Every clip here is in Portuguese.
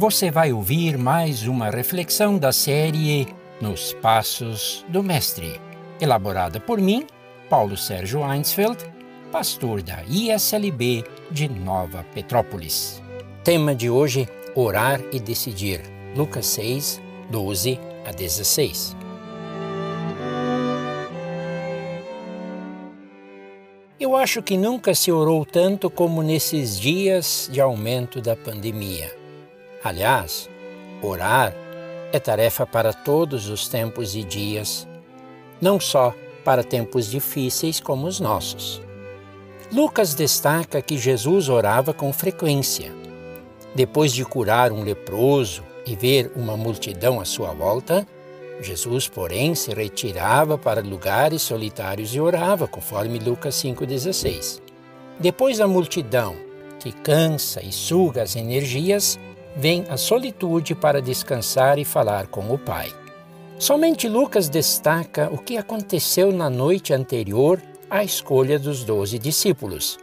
você vai ouvir mais uma reflexão da série Nos Passos do Mestre, elaborada por mim, Paulo Sérgio Einsfeld, pastor da ISLB de Nova Petrópolis. Tema de hoje: Orar e Decidir. Lucas 6, 12 a 16. Eu acho que nunca se orou tanto como nesses dias de aumento da pandemia. Aliás, orar é tarefa para todos os tempos e dias, não só para tempos difíceis como os nossos. Lucas destaca que Jesus orava com frequência. Depois de curar um leproso e ver uma multidão à sua volta, Jesus, porém, se retirava para lugares solitários e orava, conforme Lucas 5,16. Depois da multidão, que cansa e suga as energias, vem a solitude para descansar e falar com o Pai. Somente Lucas destaca o que aconteceu na noite anterior à escolha dos doze discípulos.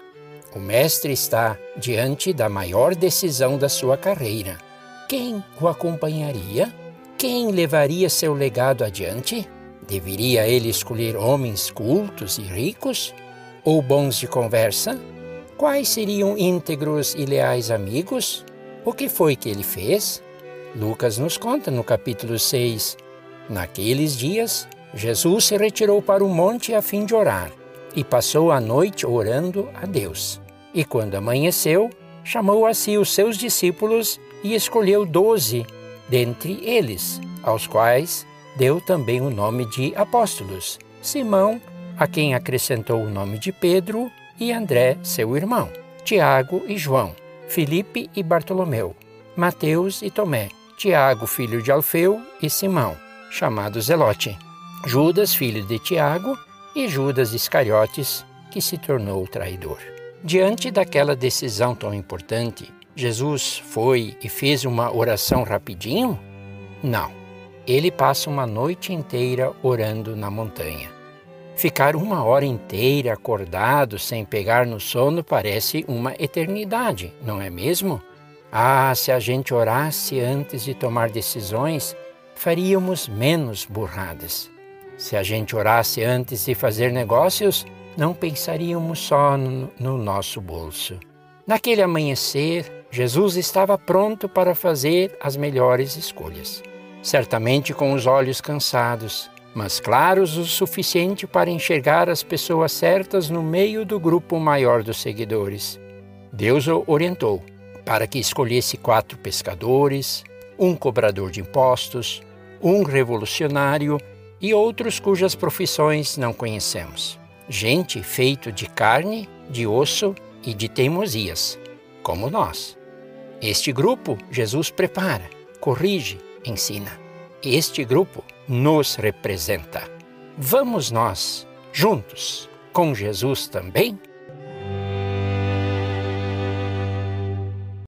O Mestre está diante da maior decisão da sua carreira. Quem o acompanharia? Quem levaria seu legado adiante? Deveria ele escolher homens cultos e ricos? Ou bons de conversa? Quais seriam íntegros e leais amigos? O que foi que ele fez? Lucas nos conta no capítulo 6. Naqueles dias, Jesus se retirou para o monte a fim de orar e passou a noite orando a Deus. E quando amanheceu, chamou a si os seus discípulos e escolheu doze dentre eles, aos quais deu também o nome de apóstolos: Simão, a quem acrescentou o nome de Pedro, e André, seu irmão, Tiago e João, Filipe e Bartolomeu, Mateus e Tomé, Tiago, filho de Alfeu, e Simão, chamado Zelote, Judas, filho de Tiago, e Judas Iscariotes, que se tornou traidor. Diante daquela decisão tão importante, Jesus foi e fez uma oração rapidinho? Não. Ele passa uma noite inteira orando na montanha. Ficar uma hora inteira acordado sem pegar no sono parece uma eternidade, não é mesmo? Ah, se a gente orasse antes de tomar decisões, faríamos menos burradas. Se a gente orasse antes de fazer negócios, não pensaríamos só no, no nosso bolso. Naquele amanhecer, Jesus estava pronto para fazer as melhores escolhas. Certamente com os olhos cansados, mas claros o suficiente para enxergar as pessoas certas no meio do grupo maior dos seguidores. Deus o orientou para que escolhesse quatro pescadores, um cobrador de impostos, um revolucionário e outros cujas profissões não conhecemos. Gente feito de carne, de osso e de teimosias, como nós. Este grupo Jesus prepara, corrige, ensina. Este grupo nos representa. Vamos nós, juntos, com Jesus também?